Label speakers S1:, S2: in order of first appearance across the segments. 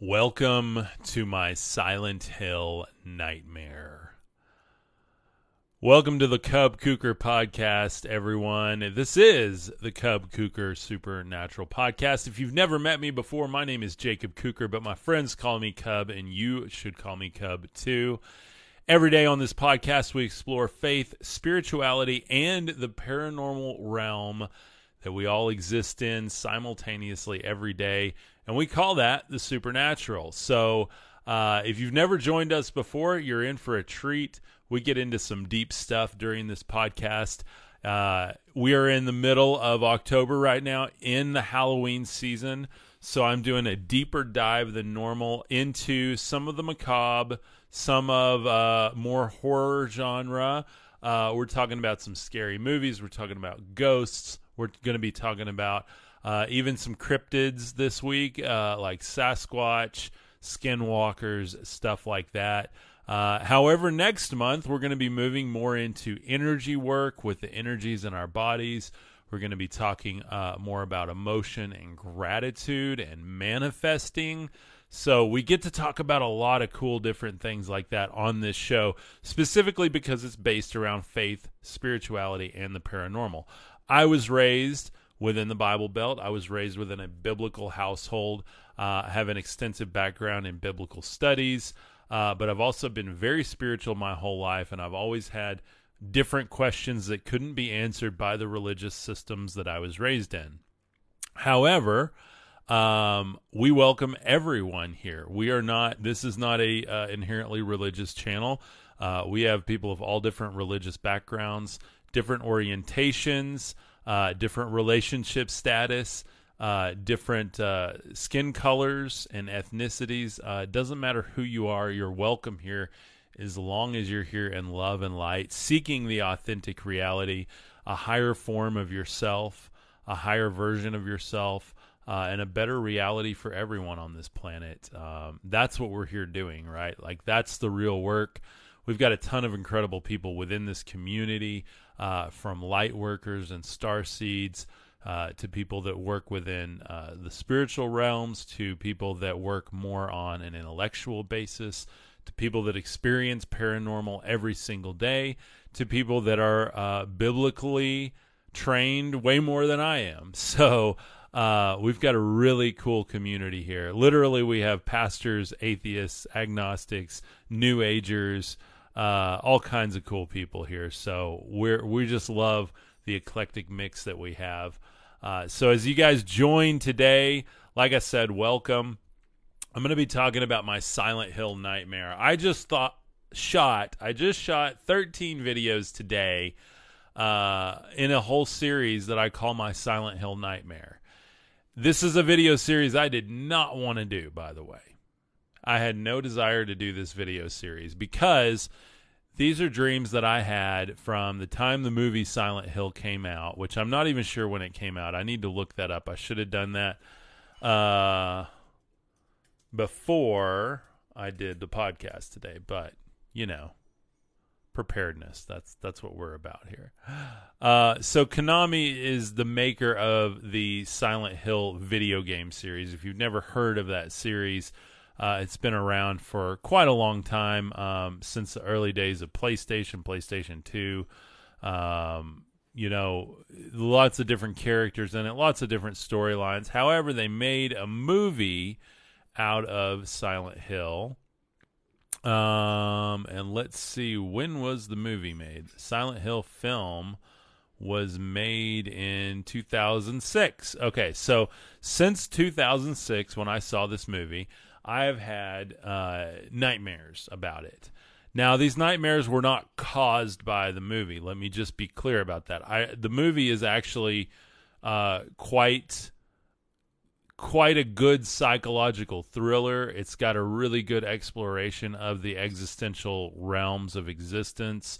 S1: Welcome to my Silent Hill nightmare. Welcome to the Cub Cooker podcast, everyone. This is the Cub Cooker Supernatural podcast. If you've never met me before, my name is Jacob Cooker, but my friends call me Cub, and you should call me Cub too. Every day on this podcast, we explore faith, spirituality, and the paranormal realm that we all exist in simultaneously every day and we call that the supernatural. So, uh, if you've never joined us before, you're in for a treat. We get into some deep stuff during this podcast. Uh, we are in the middle of October right now in the Halloween season. So, I'm doing a deeper dive than normal into some of the macabre, some of uh, more horror genre. Uh, we're talking about some scary movies. We're talking about ghosts. We're going to be talking about uh, even some cryptids this week, uh, like Sasquatch, skinwalkers, stuff like that. Uh, however, next month we're going to be moving more into energy work with the energies in our bodies. We're going to be talking uh, more about emotion and gratitude and manifesting. So we get to talk about a lot of cool different things like that on this show, specifically because it's based around faith, spirituality, and the paranormal. I was raised within the Bible Belt. I was raised within a biblical household. Uh, I have an extensive background in biblical studies, uh, but I've also been very spiritual my whole life, and I've always had different questions that couldn't be answered by the religious systems that I was raised in. However, um, we welcome everyone here. We are not. This is not a uh, inherently religious channel. Uh, we have people of all different religious backgrounds, different orientations uh, different relationship status, uh, different uh, skin colors and ethnicities. Uh, it doesn't matter who you are, you're welcome here as long as you're here in love and light, seeking the authentic reality, a higher form of yourself, a higher version of yourself. Uh, and a better reality for everyone on this planet. Um, that's what we're here doing, right? Like, that's the real work. We've got a ton of incredible people within this community uh, from light workers and star seeds uh, to people that work within uh, the spiritual realms to people that work more on an intellectual basis to people that experience paranormal every single day to people that are uh, biblically trained way more than I am. So uh, we've got a really cool community here. Literally, we have pastors, atheists, agnostics, New Agers, uh, all kinds of cool people here. So we're we just love the eclectic mix that we have. Uh, so as you guys join today, like I said, welcome. I'm going to be talking about my Silent Hill nightmare. I just thought shot. I just shot 13 videos today uh, in a whole series that I call my Silent Hill nightmare. This is a video series I did not want to do, by the way. I had no desire to do this video series because these are dreams that I had from the time the movie Silent Hill came out, which I'm not even sure when it came out. I need to look that up. I should have done that uh, before I did the podcast today, but you know, preparedness. That's that's what we're about here. Uh, so Konami is the maker of the Silent Hill video game series. If you've never heard of that series, uh, it's been around for quite a long time, um, since the early days of PlayStation, PlayStation 2. Um, you know, lots of different characters in it, lots of different storylines. However, they made a movie out of Silent Hill. Um, and let's see, when was the movie made? Silent Hill film was made in 2006. Okay, so since 2006, when I saw this movie, I have had uh, nightmares about it. Now, these nightmares were not caused by the movie. Let me just be clear about that. I, the movie is actually uh, quite quite a good psychological thriller. It's got a really good exploration of the existential realms of existence.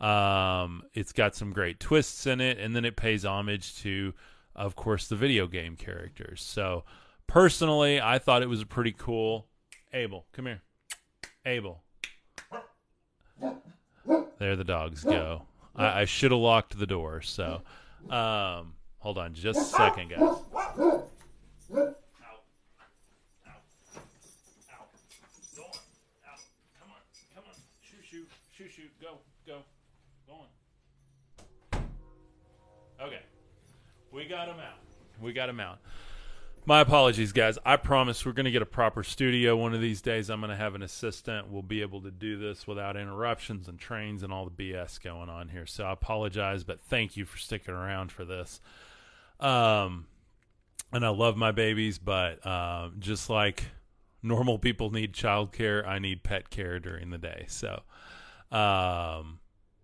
S1: Um, it's got some great twists in it, and then it pays homage to, of course, the video game characters. So Personally, I thought it was a pretty cool. Abel, come here. Abel. There the dogs go. I, I should have locked the door. So, um, hold on just a second, guys. Come on. Come on. Shoot, Go. Go. Go on. Okay. We got him out. We got him out. My apologies, guys. I promise we're going to get a proper studio one of these days. I'm going to have an assistant. We'll be able to do this without interruptions and trains and all the BS going on here. So I apologize, but thank you for sticking around for this. Um, and I love my babies, but uh, just like normal people need childcare, I need pet care during the day. So, um,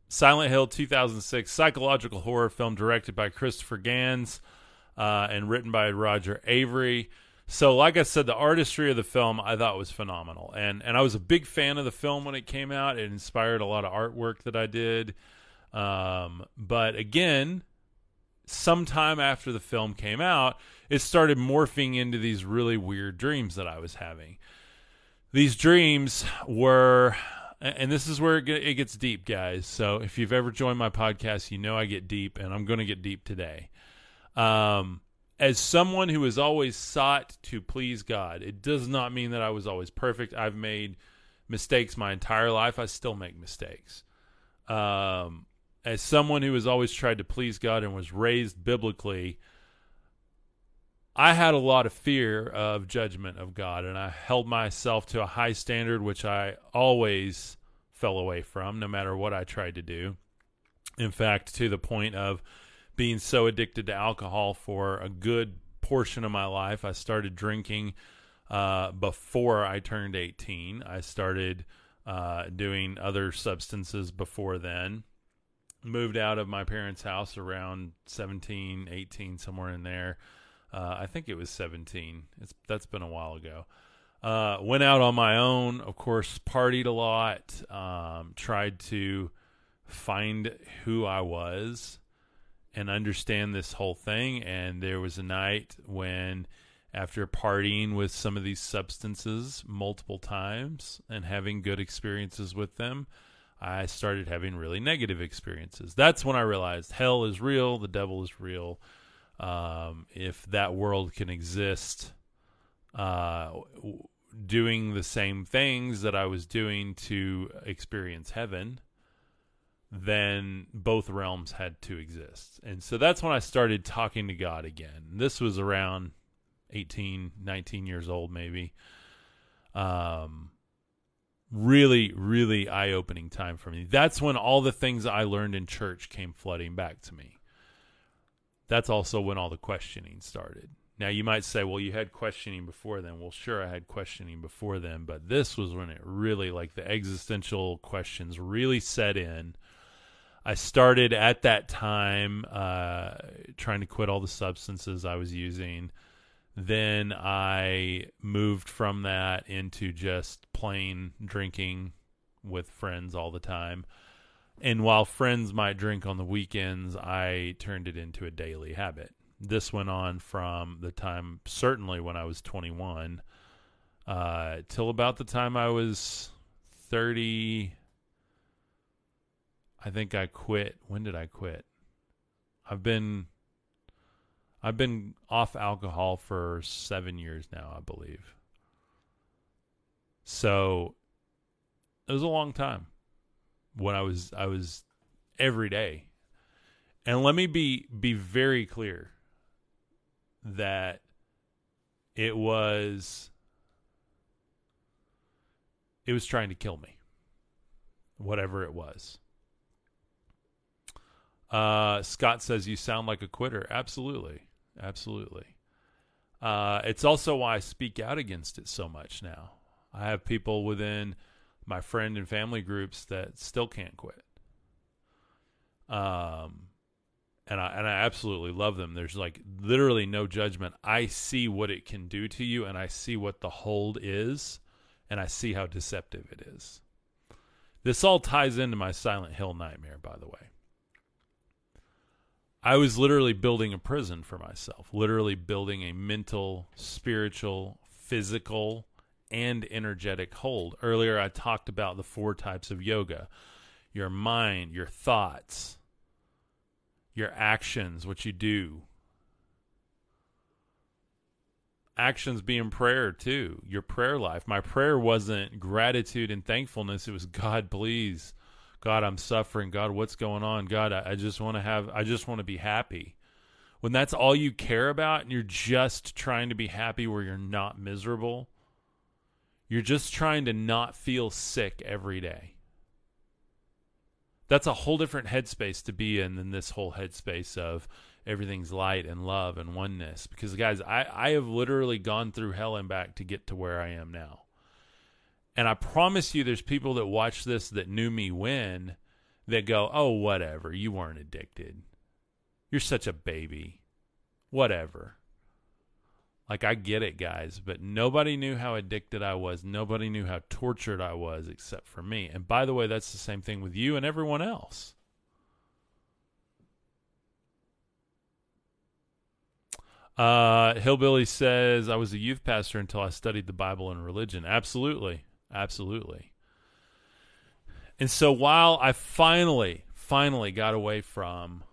S1: Silent Hill 2006 psychological horror film directed by Christopher Gans uh, and written by Roger Avary. So, like I said, the artistry of the film I thought was phenomenal, and and I was a big fan of the film when it came out. It inspired a lot of artwork that I did. Um, but again, sometime after the film came out, it started morphing into these really weird dreams that I was having. These dreams were, and this is where it gets deep, guys. So if you've ever joined my podcast, you know I get deep, and I'm going to get deep today. Um, as someone who has always sought to please God, it does not mean that I was always perfect. I've made mistakes my entire life. I still make mistakes. Um, as someone who has always tried to please God and was raised biblically, I had a lot of fear of judgment of God, and I held myself to a high standard, which I always fell away from, no matter what I tried to do. In fact, to the point of being so addicted to alcohol for a good portion of my life. I started drinking uh, before I turned 18. I started uh, doing other substances before then. Moved out of my parents' house around 17, 18, somewhere in there. Uh, I think it was 17. It's that's been a while ago. Uh, went out on my own. Of course, partied a lot. Um, tried to find who I was and understand this whole thing. And there was a night when, after partying with some of these substances multiple times and having good experiences with them, I started having really negative experiences. That's when I realized hell is real, the devil is real. Um, if that world can exist, uh, doing the same things that I was doing to experience heaven, then both realms had to exist. And so that's when I started talking to God again. This was around 18, 19 years old, maybe. Um, really, really eye opening time for me. That's when all the things I learned in church came flooding back to me. That's also when all the questioning started. Now, you might say, well, you had questioning before then. Well, sure, I had questioning before then, but this was when it really, like, the existential questions really set in I started at that time uh, trying to quit all the substances I was using. Then I moved from that into just plain drinking with friends all the time. And while friends might drink on the weekends, I turned it into a daily habit. This went on from the time, certainly when I was 21, uh, till about the time I was 30, I think I quit. When did I quit? I've been I've been off alcohol for 7 years now, I believe. So it was a long time when I was I was every day. And let me be be very clear that it was it was trying to kill me. Whatever it was. Uh, Scott says you sound like a quitter. Absolutely, absolutely. Uh, it's also why I speak out against it so much now. I have people within my friend and family groups that still can't quit. Um, and I and I absolutely love them. There's like literally no judgment. I see what it can do to you, and I see what the hold is, and I see how deceptive it is. This all ties into my Silent Hill nightmare, by the way. I was literally building a prison for myself, literally building a mental, spiritual, physical, and energetic hold. Earlier, I talked about the four types of yoga your mind, your thoughts, your actions, what you do. Actions being prayer, too, your prayer life. My prayer wasn't gratitude and thankfulness, it was God, please God, I'm suffering. God, what's going on? God, I, I just want to have, I just want to be happy. When that's all you care about and you're just trying to be happy where you're not miserable, you're just trying to not feel sick every day. That's a whole different headspace to be in than this whole headspace of everything's light and love and oneness. Because, guys, I, I have literally gone through hell and back to get to where I am now. And I promise you, there's people that watch this that knew me when that go, oh, whatever, you weren't addicted. You're such a baby. Whatever. Like, I get it, guys, but nobody knew how addicted I was. Nobody knew how tortured I was except for me. And by the way, that's the same thing with you and everyone else. Uh, Hillbilly says, I was a youth pastor until I studied the Bible and religion. Absolutely. Absolutely. And so while I finally, finally got away from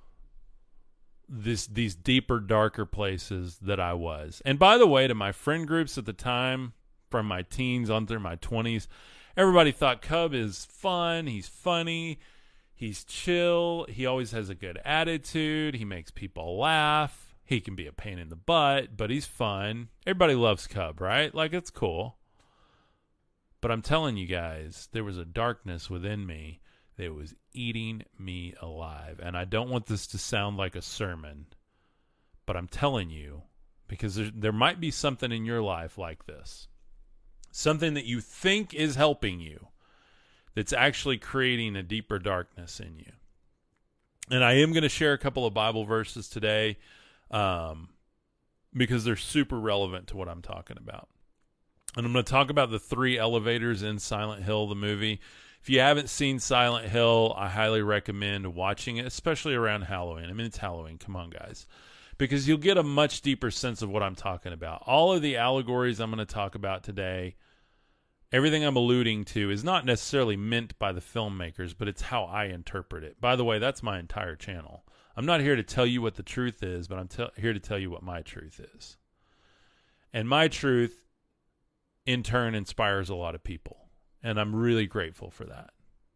S1: this these deeper, darker places that I was. And by the way, to my friend groups at the time, from my teens on through my twenties, everybody thought Cub is fun, he's funny, he's chill, he always has a good attitude, he makes people laugh, he can be a pain in the butt, but he's fun. Everybody loves Cub, right? Like it's cool. But I'm telling you guys, there was a darkness within me that was eating me alive. And I don't want this to sound like a sermon, but I'm telling you, because there, there might be something in your life like this something that you think is helping you that's actually creating a deeper darkness in you. And I am going to share a couple of Bible verses today um, because they're super relevant to what I'm talking about. And I'm going to talk about the three elevators in Silent Hill, the movie. If you haven't seen Silent Hill, I highly recommend watching it, especially around Halloween. I mean, it's Halloween. Come on, guys. Because you'll get a much deeper sense of what I'm talking about. All of the allegories I'm going to talk about today, everything I'm alluding to, is not necessarily meant by the filmmakers, but it's how I interpret it. By the way, that's my entire channel. I'm not here to tell you what the truth is, but I'm here to tell you what my truth is. And my truth in turn inspires a lot of people. And I'm really grateful for that.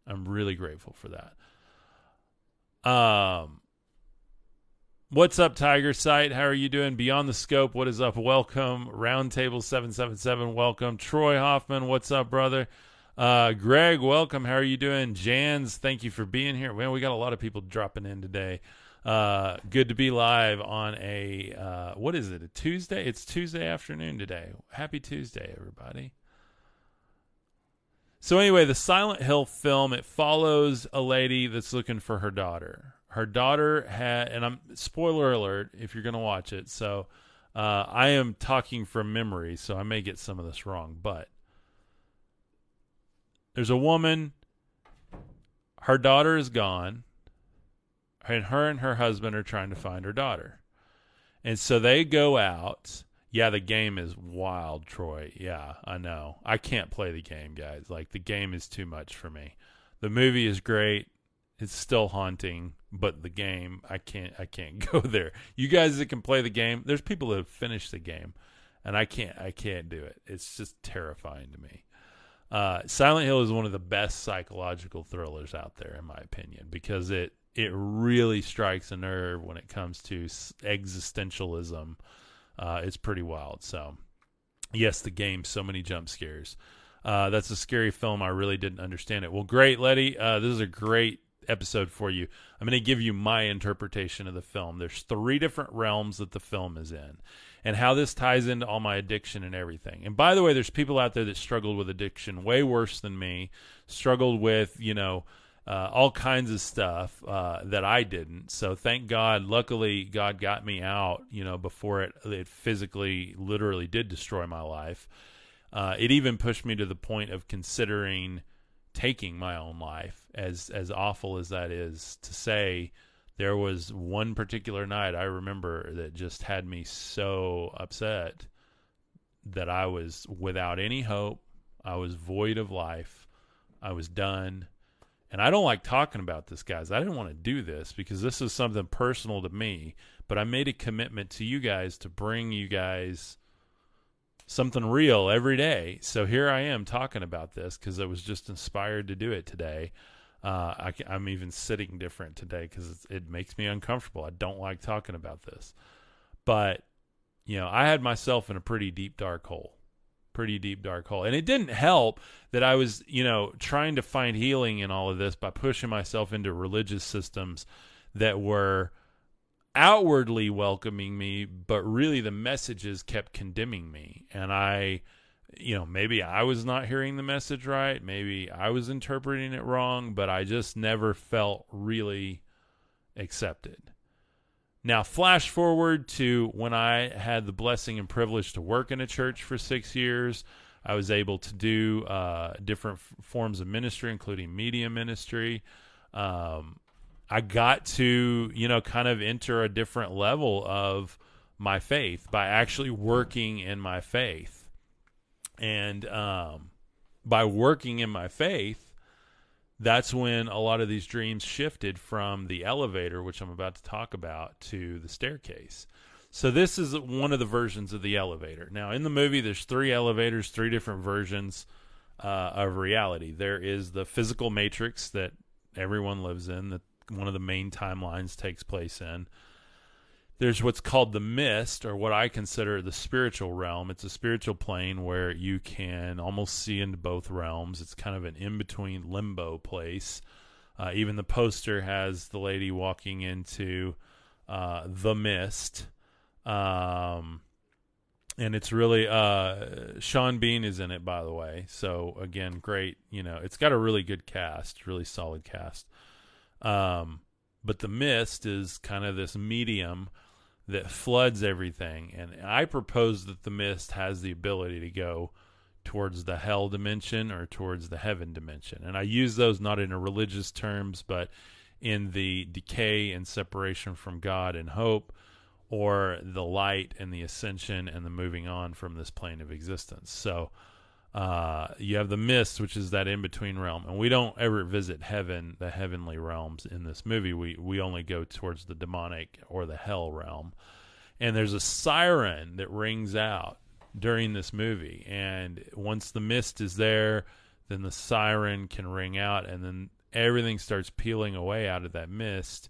S1: I'm really grateful for that. Um What's up, Tiger Sight? How are you doing? Beyond the Scope, what is up? Welcome. Roundtable 777, welcome. Troy Hoffman, what's up, brother? Uh, Greg, welcome. How are you doing? Jans, thank you for being here. Man, we got a lot of people dropping in today. Uh, good to be live on a uh, what is it? A Tuesday? It's Tuesday afternoon today. Happy Tuesday, everybody. So anyway, the Silent Hill film it follows a lady that's looking for her daughter. Her daughter had, and I'm spoiler alert if you're going to watch it. So uh, I am talking from memory, so I may get some of this wrong, but there's a woman. Her daughter is gone and her and her husband are trying to find her daughter. And so they go out. Yeah, the game is wild, Troy. Yeah, I know. I can't play the game, guys. Like the game is too much for me. The movie is great. It's still haunting, but the game, I can't I can't go there. You guys that can play the game, there's people that have finished the game, and I can't I can't do it. It's just terrifying to me. Uh, Silent Hill is one of the best psychological thrillers out there, in my opinion, because it it really strikes a nerve when it comes to existentialism. Uh, it's pretty wild. So, yes, the game, so many jump scares. Uh, that's a scary film. I really didn't understand it. Well, great, Letty. Uh, this is a great episode for you. I'm going to give you my interpretation of the film. There's three different realms that the film is in, and how this ties into all my addiction and everything. And by the way, there's people out there that struggled with addiction way worse than me, struggled with, you know, uh, all kinds of stuff uh, that I didn't. So thank God. Luckily, God got me out. You know, before it it physically, literally did destroy my life. Uh, it even pushed me to the point of considering taking my own life. As as awful as that is to say, there was one particular night I remember that just had me so upset that I was without any hope. I was void of life. I was done and I don't like talking about this, guys. I didn't want to do this because this is something personal to me. But I made a commitment to you guys to bring you guys something real every day. So here I am talking about this because I was just inspired to do it today. Uh, I, am even sitting different today because it makes me uncomfortable. I don't like talking about this, but you know, I had myself in a pretty deep dark hole, pretty deep dark hole, and it didn't help that I was, you know, trying to find healing in all of this by pushing myself into religious systems that were outwardly welcoming me, but really the messages kept condemning me, and I you know, maybe I was not hearing the message right. Maybe I was interpreting it wrong, but I just never felt really accepted. Now, flash forward to when I had the blessing and privilege to work in a church for six years. I was able to do uh, different f- forms of ministry, including media ministry. Um, I got to, you know, kind of enter a different level of my faith by actually working in my faith and um, by working in my faith, that's when a lot of these dreams shifted from the elevator, which I'm about to talk about, to the staircase. So this is one of the versions of the elevator. Now in the movie, there's three elevators, three different versions uh, of reality. There is the physical matrix that everyone lives in, that one of the main timelines takes place in there's what's called the mist or what i consider the spiritual realm. It's a spiritual plane where you can almost see into both realms. It's kind of an in-between limbo place. Uh, even the poster has the lady walking into uh, the mist. Um, and it's really uh, sean bean is in it by the way. So again great you know it's got a really good cast really solid cast. Um, but the mist is kind of this medium that floods everything. And I propose that the mist has the ability to go towards the hell dimension or towards the heaven dimension. And I use those not in a religious terms, but in the decay and separation from God and hope, or the light and the ascension and the moving on from this plane of existence. So uh, you have the mist, which is that in between realm, and we don't ever visit heaven, the heavenly realms in this movie. We we only go towards the demonic or the hell realm, and there's a siren that rings out during this movie, and once the mist is there, then the siren can ring out, and then everything starts peeling away out of that mist.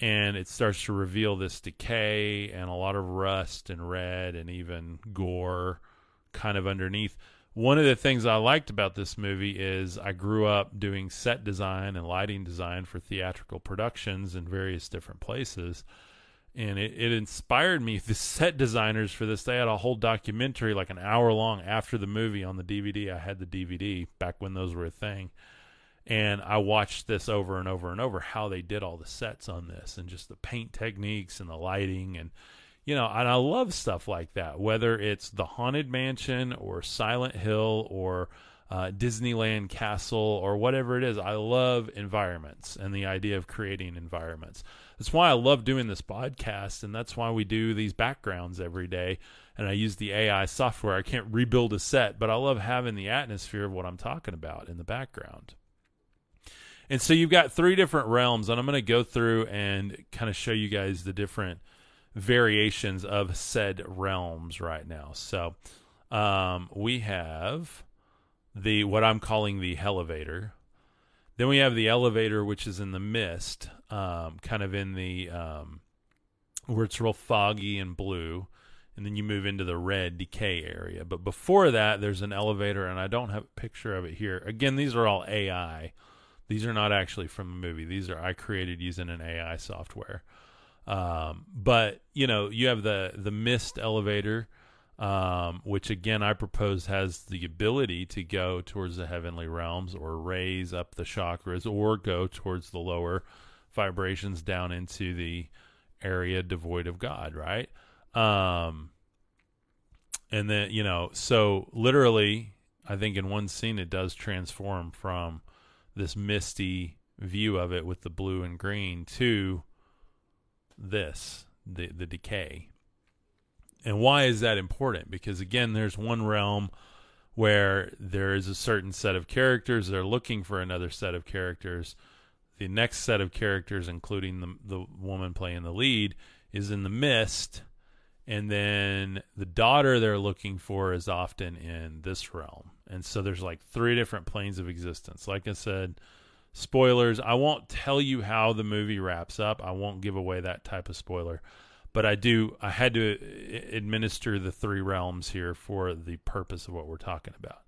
S1: And it starts to reveal this decay and a lot of rust and red and even gore kind of underneath. One of the things I liked about this movie is I grew up doing set design and lighting design for theatrical productions in various different places. And it, it inspired me. The set designers for this, they had a whole documentary, like an hour long after the movie on the DVD. I had the DVD back when those were a thing. And I watched this over and over and over how they did all the sets on this and just the paint techniques and the lighting and you know, and I love stuff like that, whether it's the Haunted Mansion or Silent Hill or uh, Disneyland Castle or whatever it is. I love environments and the idea of creating environments. That's why I love doing this podcast, and that's why we do these backgrounds every day. And I use the AI software. I can't rebuild a set, but I love having the atmosphere of what I'm talking about in the background. And so you've got three different realms, and I'm going to go through and kind of show you guys the different variations of said realms right now. So um, we have the what I'm calling the elevator. Then we have the elevator, which is in the mist, um, kind of in the um, where it's real foggy and blue, and then you move into the red decay area. But before that, there's an elevator, and I don't have a picture of it here. Again, these are all AI. These are not actually from the movie. These are I created using an AI software. Um, but you know, you have the the mist elevator, um, which again I propose has the ability to go towards the heavenly realms or raise up the chakras or go towards the lower vibrations down into the area devoid of God, right? Um, and then you know, so literally, I think in one scene it does transform from this misty view of it with the blue and green to this, the the decay. And why is that important? Because again, there's one realm where there is a certain set of characters, they're looking for another set of characters. The next set of characters, including the the woman playing the lead, is in the mist, and then the daughter they're looking for is often in this realm. And so there's like three different planes of existence. Like I said, spoilers. I won't tell you how the movie wraps up. I won't give away that type of spoiler. But I do. I had to administer the three realms here for the purpose of what we're talking about.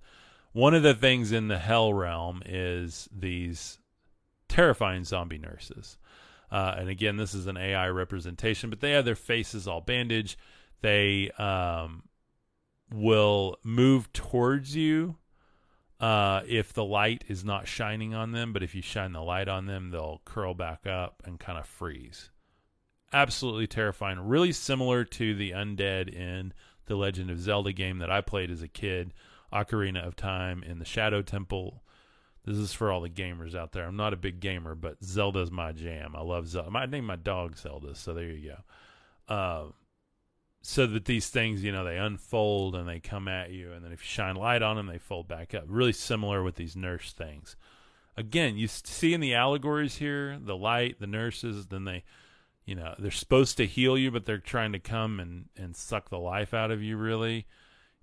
S1: One of the things in the hell realm is these terrifying zombie nurses. Uh, and again, this is an AI representation, but they have their faces all bandaged. They um, will move towards you uh, if the light is not shining on them, but if you shine the light on them, they'll curl back up and kind of freeze. Absolutely terrifying. Really similar to the undead in the Legend of Zelda game that I played as a kid, Ocarina of Time in the Shadow Temple. This is for all the gamers out there. I'm not a big gamer, but Zelda's my jam. I love Zelda. I named my dog Zelda, so there you go. Uh, so that these things, you know, they unfold and they come at you, and then if you shine light on them, they fold back up. Really similar with these nurse things. Again, you see in the allegories here, the light, the nurses, then they, you know, they're supposed to heal you, but they're trying to come and and suck the life out of you. Really,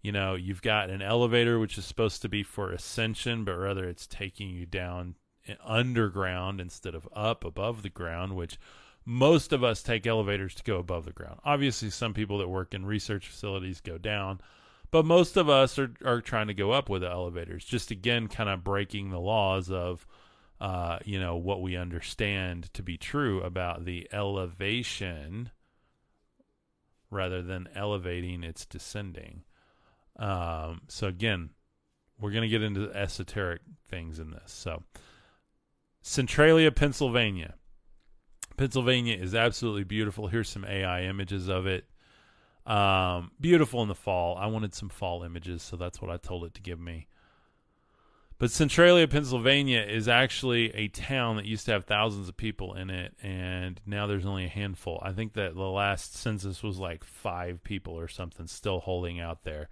S1: you know, you've got an elevator which is supposed to be for ascension, but rather it's taking you down eh, underground instead of up above the ground, which most of us take elevators to go above the ground. Obviously, some people that work in research facilities go down, but most of us are, are trying to go up with the elevators. Just again, kind of breaking the laws of, uh, you know, what we understand to be true about the elevation rather than elevating, it's descending. Um, so again, we're going to get into esoteric things in this. So, Centralia, Pennsylvania Pennsylvania is absolutely beautiful. Here's some AI images of it. Um, beautiful in the fall. I wanted some fall images, so that's what I told it to give me. But Centralia, Pennsylvania is actually a town that used to have thousands of people in it, and now there's only a handful. I think that the last census was like five people or something still holding out there.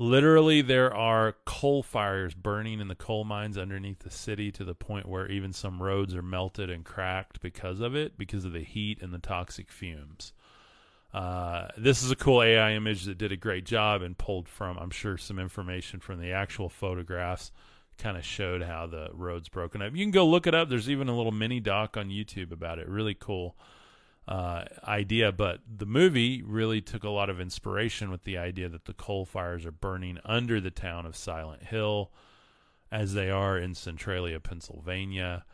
S1: Literally, there are coal fires burning in the coal mines underneath the city to the point where even some roads are melted and cracked because of it, because of the heat and the toxic fumes. Uh, this is a cool AI image that did a great job and pulled from, I'm sure, some information from the actual photographs. Kind of showed how the roads broken up. You can go look it up. There's even a little mini doc on YouTube about it. Really cool uh, idea, but the movie really took a lot of inspiration with the idea that the coal fires are burning under the town of Silent Hill, as they are in Centralia, Pennsylvania,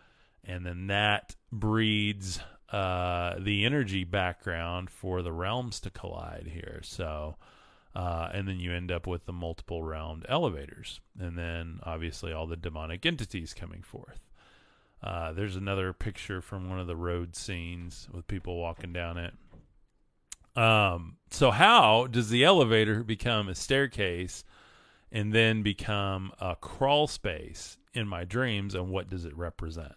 S1: and then that breeds uh, the energy background for the realms to collide here. So. Uh, and then you end up with the multiple realmed elevators, and then obviously all the demonic entities coming forth. Uh, there's another picture from one of the road scenes with people walking down it. Um, so how does the elevator become a staircase and then become a crawl space in my dreams and what does it represent?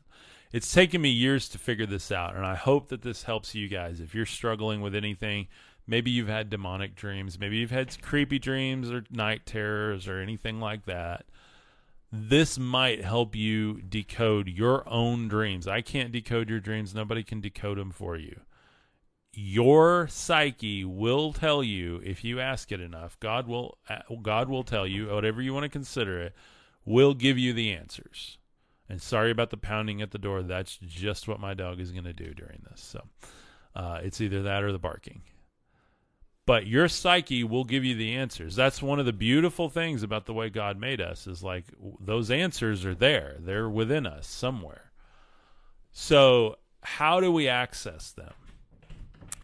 S1: It's taken me years to figure this out and I hope that this helps you guys. If you're struggling with anything, maybe you've had demonic dreams, maybe you've had creepy dreams or night terrors or anything like that this might help you decode your own dreams. I can't decode your dreams, nobody can decode them for you. Your psyche will tell you if you ask it enough. God will God will tell you whatever you want to consider it will give you the answers. And sorry about the pounding at the door. That's just what my dog is going to do during this. So uh, it's either that or the barking but your psyche will give you the answers. That's one of the beautiful things about the way god made us is like those answers are there. They're within us somewhere. So how do we access them?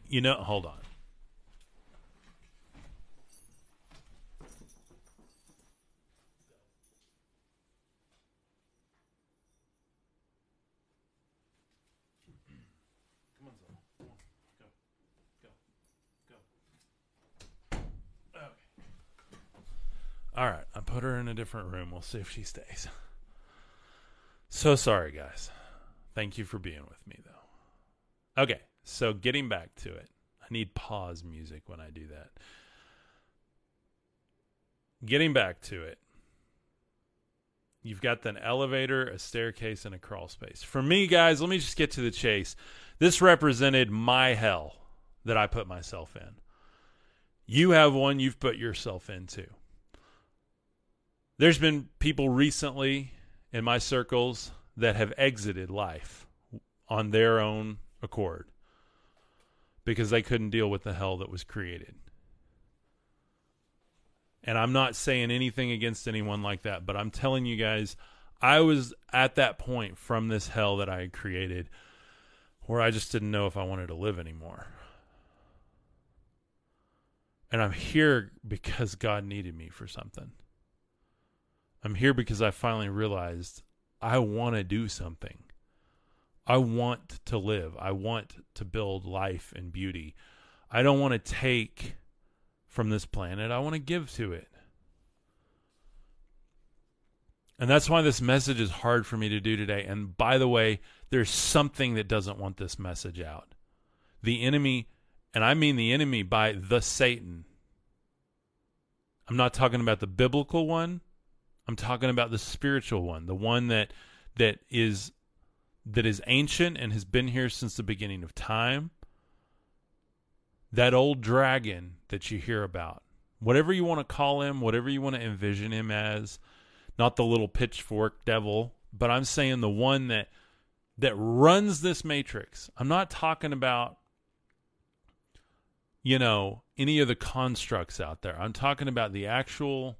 S1: You know hold on All right, I put her in a different room. We'll see if she stays. So sorry, guys. Thank you for being with me, though. Okay, so getting back to it, I need pause music when I do that. Getting back to it, you've got an elevator, a staircase, and a crawl space. For me, guys, let me just get to the chase. This represented my hell that I put myself in. You have one you've put yourself into there's been people recently in my circles that have exited life on their own accord because they couldn't deal with the hell that was created. And I'm not saying anything against anyone like that, but I'm telling you guys, I was at that point from this hell that I had created where I just didn't know if I wanted to live anymore. And I'm here because God needed me for something. I'm here because I finally realized I want to do something. I want to live. I want to build life and beauty. I don't want to take from this planet. I want to give to it. And that's why this message is hard for me to do today. And by the way, there's something that doesn't want this message out. The enemy, and I mean the enemy by the Satan. I'm not talking about the biblical one. I'm talking about the spiritual one, the one that that is that is ancient and has been here since the beginning of time. That old dragon that you hear about. Whatever you want to call him, whatever you want to envision him as, not the little pitchfork devil, but I'm saying the one that that runs this matrix. I'm not talking about you know any of the constructs out there. I'm talking about the actual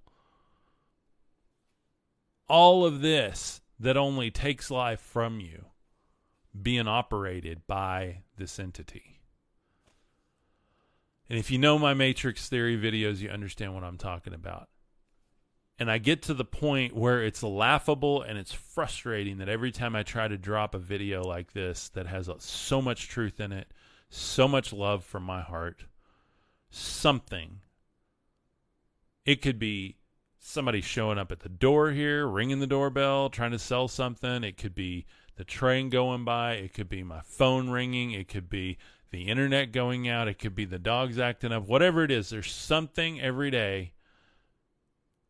S1: all of this that only takes life from you being operated by this entity. And if you know my matrix theory videos, you understand what I'm talking about and I get to the point where it's laughable and it's frustrating that every time I try to drop a video like this that has so much truth in it, so much love from my heart, something. It could be somebody showing up at the door here, ringing the doorbell, trying to sell something. It could be the train going by. It could be my phone ringing. It could be the internet going out. It could be the dogs acting up. Whatever it is, there's something every day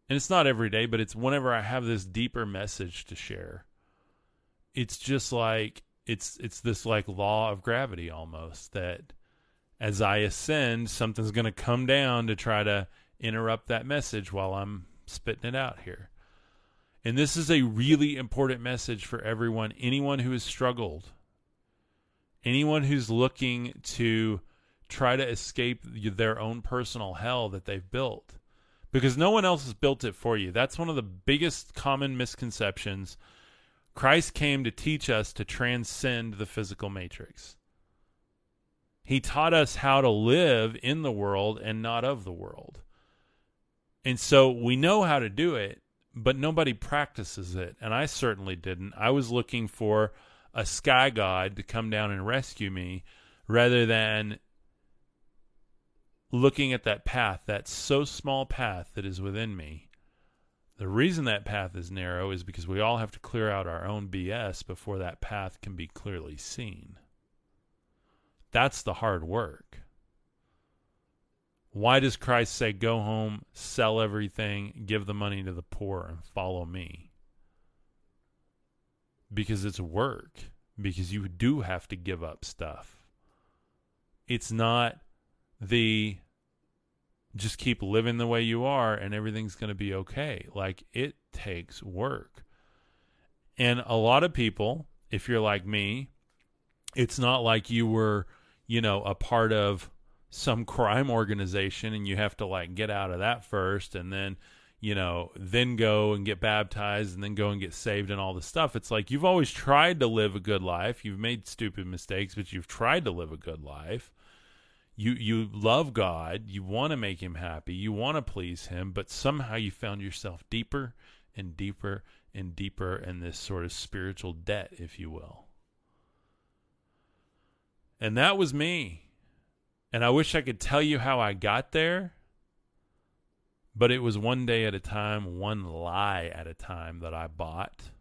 S1: and it's not every day, but it's whenever I have this deeper message to share. It's just like it's it's this like law of gravity almost that as I ascend, something's going to come down to try to interrupt that message while I'm spitting it out here. And this is a really important message for everyone, anyone who has struggled, anyone who's looking to try to escape their own personal hell that they've built because no one else has built it for you. That's one of the biggest common misconceptions. Christ came to teach us to transcend the physical matrix. He taught us how to live in the world and not of the world. And so we know how to do it, but nobody practices it. And I certainly didn't. I was looking for a sky god to come down and rescue me rather than looking at that path, that so small path that is within me. The reason that path is narrow is because we all have to clear out our own BS before that path can be clearly seen. That's the hard work. Why does Christ say, Go home, sell everything, give the money to the poor, and follow me? Because it's work, because you do have to give up stuff. It's not the just keep living the way you are and everything's going to be okay. Like it takes work. And a lot of people, if you're like me, it's not like you were, you know, a part of some crime organization and you have to like get out of that first and then, you know, then go and get baptized and then go and get saved and all this stuff. It's like you've always tried to live a good life. You've made stupid mistakes, but you've tried to live a good life you you love God, you want to make him happy, you want to please him, but somehow you found yourself deeper and deeper and deeper in this sort of spiritual debt, if you will. And that was me. And I wish I could tell you how I got there, but it was one day at a time, one lie at a time that I bought.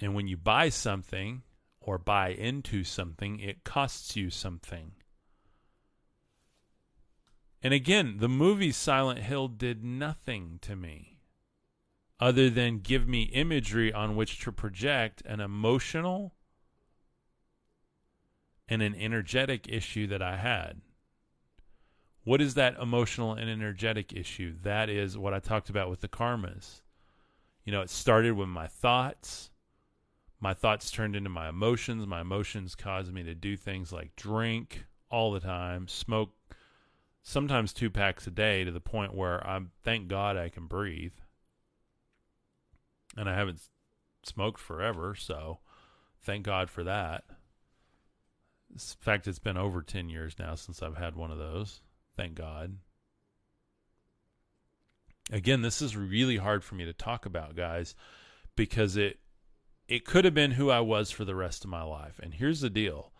S1: And when you buy something, or buy into something, it costs you something. And again, the movie Silent Hill did nothing to me other than give me imagery on which to project an emotional and an energetic issue that I had. What is that emotional and energetic issue? That is what I talked about with the karmas. You know, it started with my thoughts. My thoughts turned into my emotions. My emotions caused me to do things like drink all the time, smoke sometimes two packs a day to the point where I'm thank God I can breathe. And I haven't smoked forever, so thank God for that. In fact, it's been over 10 years now since I've had one of those. Thank God. Again, this is really hard for me to talk about, guys, because it it could have been who I was for the rest of my life. And here's the deal.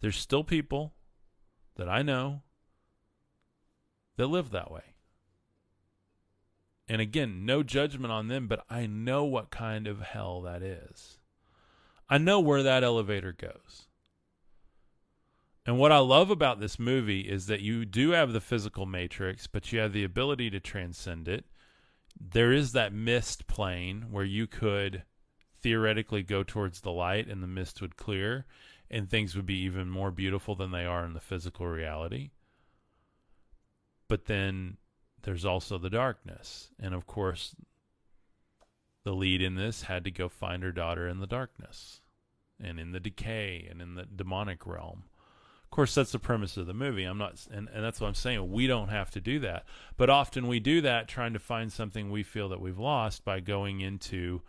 S1: There's still people that I know that live that way. And again, no judgment on them, but I know what kind of hell that is. I know where that elevator goes. And what I love about this movie is that you do have the physical matrix, but you have the ability to transcend it. There is that mist plane where you could theoretically go towards the light and the mist would clear and things would be even more beautiful than they are in the physical reality. But then there's also the darkness. And of course, the lead in this had to go find her daughter in the darkness and in the decay and in the demonic realm. Course, that's the premise of the movie. I'm not, and, and that's what I'm saying. We don't have to do that. But often we do that trying to find something we feel that we've lost by going into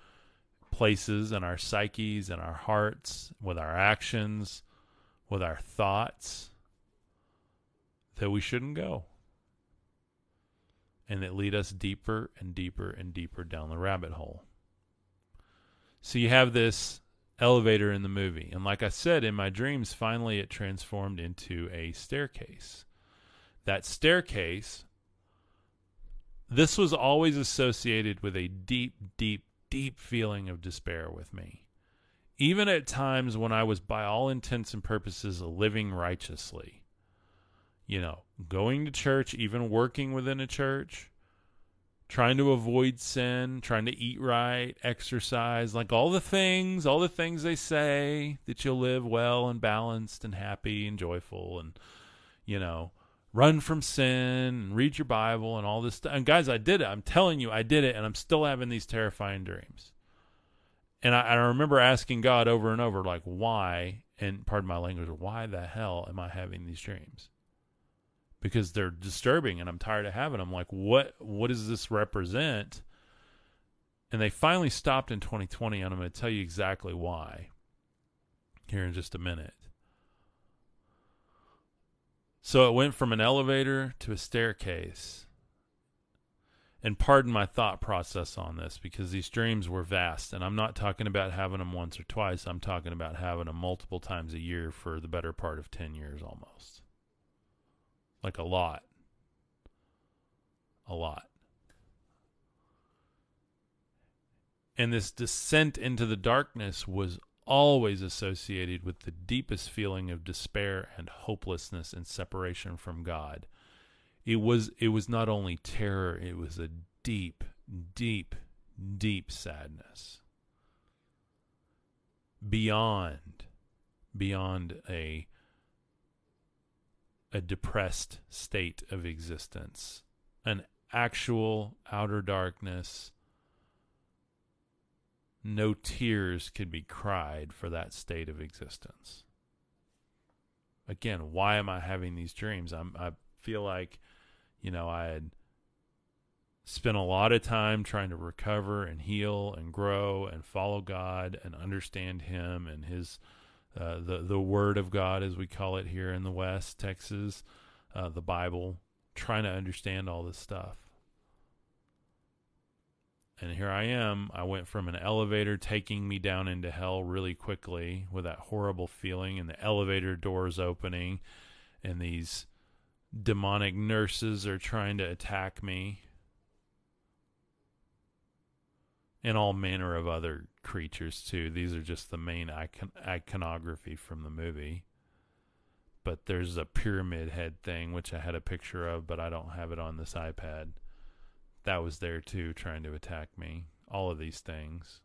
S1: places in our psyches and our hearts, with our actions, with our thoughts that we shouldn't go. And that lead us deeper and deeper and deeper down the rabbit hole. So you have this elevator in the movie. And like I said, in my dreams, finally it transformed into a staircase. That staircase, this was always associated with a deep, deep, deep feeling of despair with me. Even at times when I was, by all intents and purposes, living righteously. You know, going to church, even working within a church, trying to avoid sin, trying to eat right, exercise, like all the things, all the things they say that you'll live well and balanced and happy and joyful and, you know, run from sin and read your Bible and all this stuff. And guys, I did it. I'm telling you, I did it, and I'm still having these terrifying dreams. And I, I remember asking God over and over, like, why? And pardon my language, why the hell am I having these dreams? Because they're disturbing, and I'm tired of having them. Like, what? What does this represent? And they finally stopped in 2020, and I'm going to tell you exactly why here in just a minute. So it went from an elevator to a staircase. And pardon my thought process on this because these dreams were vast. And I'm not talking about having them once or twice. I'm talking about having them multiple times a year for the better part of 10 years almost. Like a lot. A lot. And this descent into the darkness was always associated with the deepest feeling of despair and hopelessness and separation from God. It was it was not only terror, it was a deep, deep, deep sadness. Beyond beyond a a depressed state of existence, an actual outer darkness no tears could be cried for that state of existence. Again, why am I having these dreams? I'm, I feel like, you know, I had spent a lot of time trying to recover and heal and grow and follow God and understand Him and His, uh, the the Word of God as we call it here in the West, Texas, uh, the Bible, trying to understand all this stuff. And here I am. I went from an elevator taking me down into hell really quickly with that horrible feeling, and the elevator doors opening, and these demonic nurses are trying to attack me, and all manner of other creatures, too. These are just the main icon- iconography from the movie. But there's a pyramid head thing, which I had a picture of, but I don't have it on this iPad that was there too, trying to attack me. All of these things.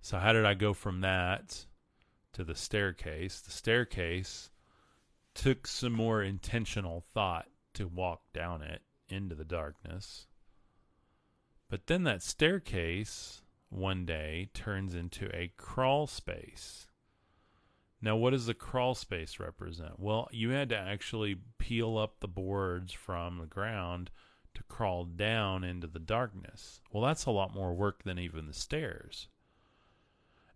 S1: So, how did I go from that to the staircase? The staircase took some more intentional thought to walk down it into the darkness. But then that staircase one day turns into a crawl space. Now, what does the crawl space represent? Well, you had to actually peel up the boards from the ground to crawl down into the darkness. Well, that's a lot more work than even the stairs.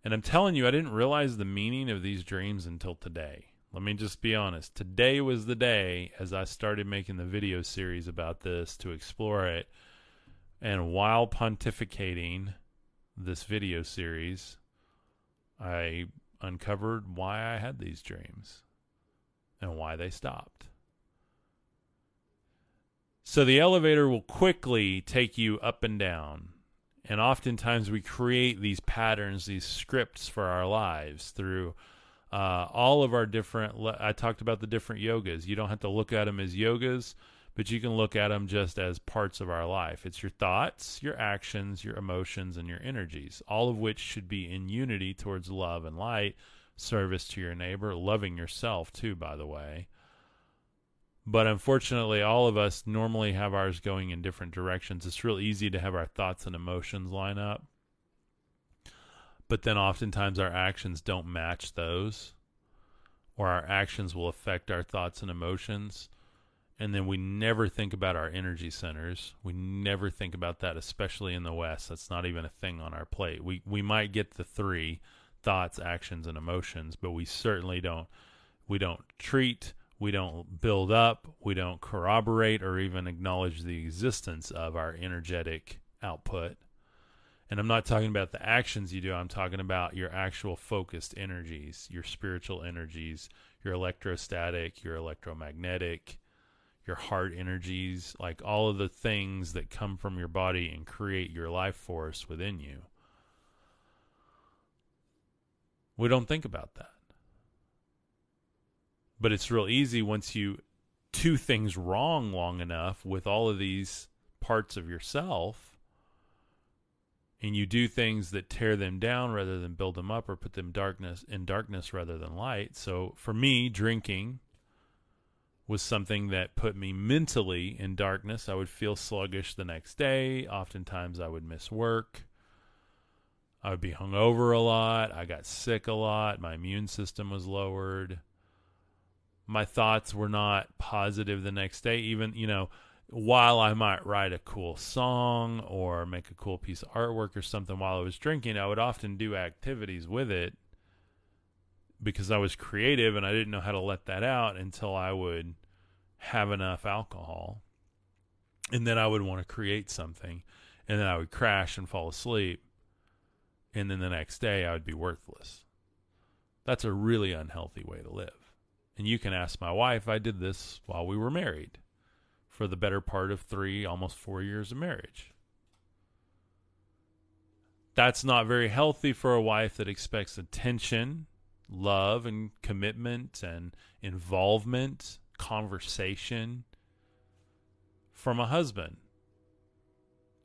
S1: And I'm telling you, I didn't realize the meaning of these dreams until today. Let me just be honest. Today was the day as I started making the video series about this to explore it. And while pontificating this video series, I uncovered why I had these dreams and why they stopped. So the elevator will quickly take you up and down. And oftentimes we create these patterns, these scripts for our lives through uh, all of our different. I talked about the different yogas. You don't have to look at them as yogas, but you can look at them just as parts of our life. It's your thoughts, your actions, your emotions, and your energies, all of which should be in unity towards love and light, service to your neighbor, loving yourself too, by the way. But unfortunately, all of us normally have ours going in different directions. It's real easy to have our thoughts and emotions line up. But then oftentimes our actions don't match those, or our actions will affect our thoughts and emotions and then we never think about our energy centers. We never think about that, especially in the West. That's not even a thing on our plate. We we might get the three thoughts, actions, and emotions, but we certainly don't. We don't treat. We don't build up. We don't corroborate or even acknowledge the existence of our energetic output. And I'm not talking about the actions you do. I'm talking about your actual focused energies, your spiritual energies, your electrostatic, your electromagnetic, your heart energies, like all of the things that come from your body and create your life force within you. We don't think about that. But it's real easy once you do things wrong long enough with all of these parts of yourself and you do things that tear them down rather than build them up or put them darkness in darkness rather than light. So for me, drinking was something that put me mentally in darkness. I would feel sluggish the next day. Oftentimes, I would miss work. I would be hungover a lot. I got sick a lot. My immune system was lowered. My thoughts were not positive the next day. Even, you know, while I might write a cool song or make a cool piece of artwork or something while I was drinking, I would often do activities with it because I was creative and I didn't know how to let that out until I would have enough alcohol. And then I would want to create something. And then I would crash and fall asleep. And then the next day I would be worthless. That's a really unhealthy way to live. And you can ask my wife, I did this while we were married for the better part of three, almost four years of marriage. That's not very healthy for a wife that expects attention love and commitment and involvement, conversation from a husband.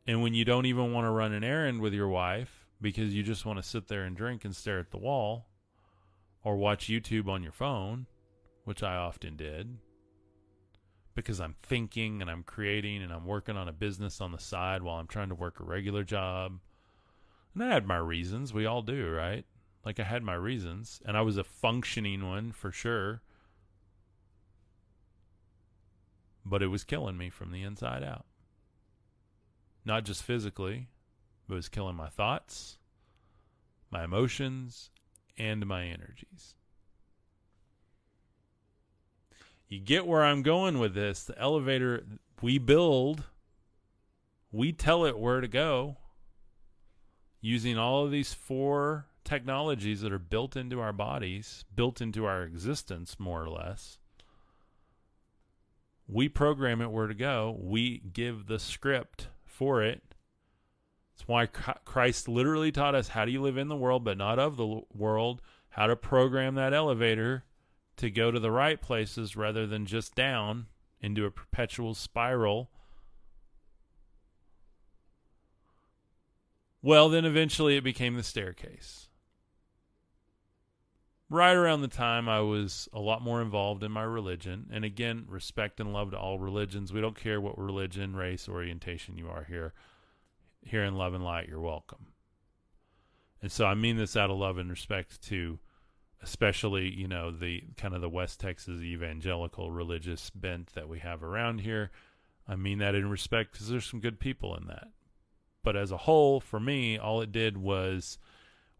S1: And when you don't even want to run an errand with your wife because you just want to sit there and drink and stare at the wall or watch YouTube on your phone, which I often did because I'm thinking and I'm creating and I'm working on a business on the side while I'm trying to work a regular job. And I had my reasons. We all do, right? Like I had my reasons, and I was a functioning one for sure. But it was killing me from the inside out. Not just physically, but it was killing my thoughts, my emotions, and my energies. You get where I'm going with this. The elevator we build, we tell it where to go using all of these four technologies that are built into our bodies, built into our existence, more or less. We program it where to go. We give the script for it. That's why Christ literally taught us how do you live in the world but not of the world, how to program that elevator to go to the right places rather than just down into a perpetual spiral. Well, then eventually it became the staircase right around the time I was a lot more involved in my religion. And again, respect and love to all religions. We don't care what religion, race, orientation you are here. here in Love and Light, you're welcome. And so I mean this out of love and respect to especially, you know, the kind of the West Texas evangelical religious bent that we have around here. I mean that in respect because there's some good people in that. But as a whole, for me, all it did was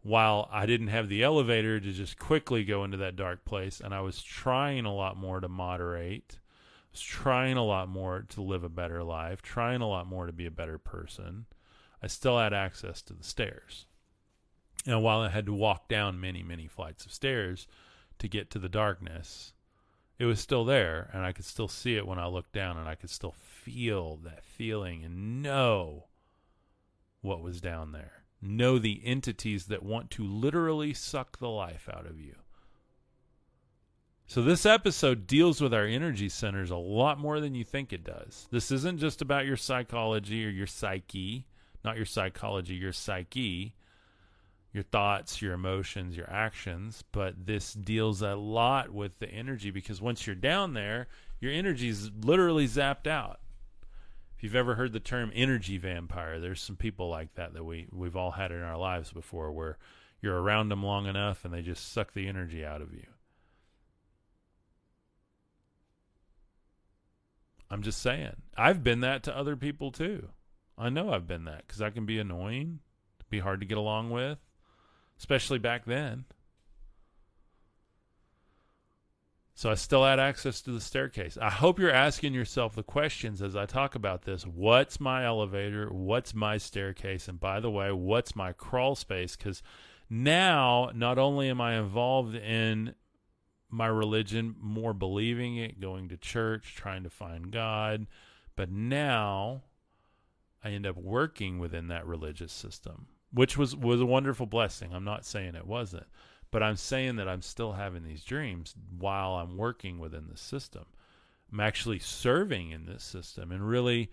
S1: while I didn't have the elevator to just quickly go into that dark place, and I was trying a lot more to moderate, I was trying a lot more to live a better life, trying a lot more to be a better person, I still had access to the stairs. And while I had to walk down many, many flights of stairs to get to the darkness, it was still there, and I could still see it when I looked down, and I could still feel that feeling and know what was down there. Know the entities that want to literally suck the life out of you. So, this episode deals with our energy centers a lot more than you think it does. This isn't just about your psychology or your psyche, not your psychology, your psyche your thoughts, your emotions, your actions, but this deals a lot with the energy because once you're down there, your energy is literally zapped out. If you've ever heard the term energy vampire, there's some people like that that we we've all had in our lives before where you're around them long enough and they just suck the energy out of you. I'm just saying. I've been that to other people too. I know I've been that cuz I can be annoying, be hard to get along with especially back then. So I still had access to the staircase. I hope you're asking yourself the questions as I talk about this. What's my elevator? What's my staircase? And by the way, what's my crawl space? Because now, not only am I involved in my religion, more believing it, going to church, trying to find God, but now I end up working within that religious system which was was a wonderful blessing. I'm not saying it wasn't, but I'm saying that I'm still having these dreams while I'm working within the system. I'm actually serving in this system and really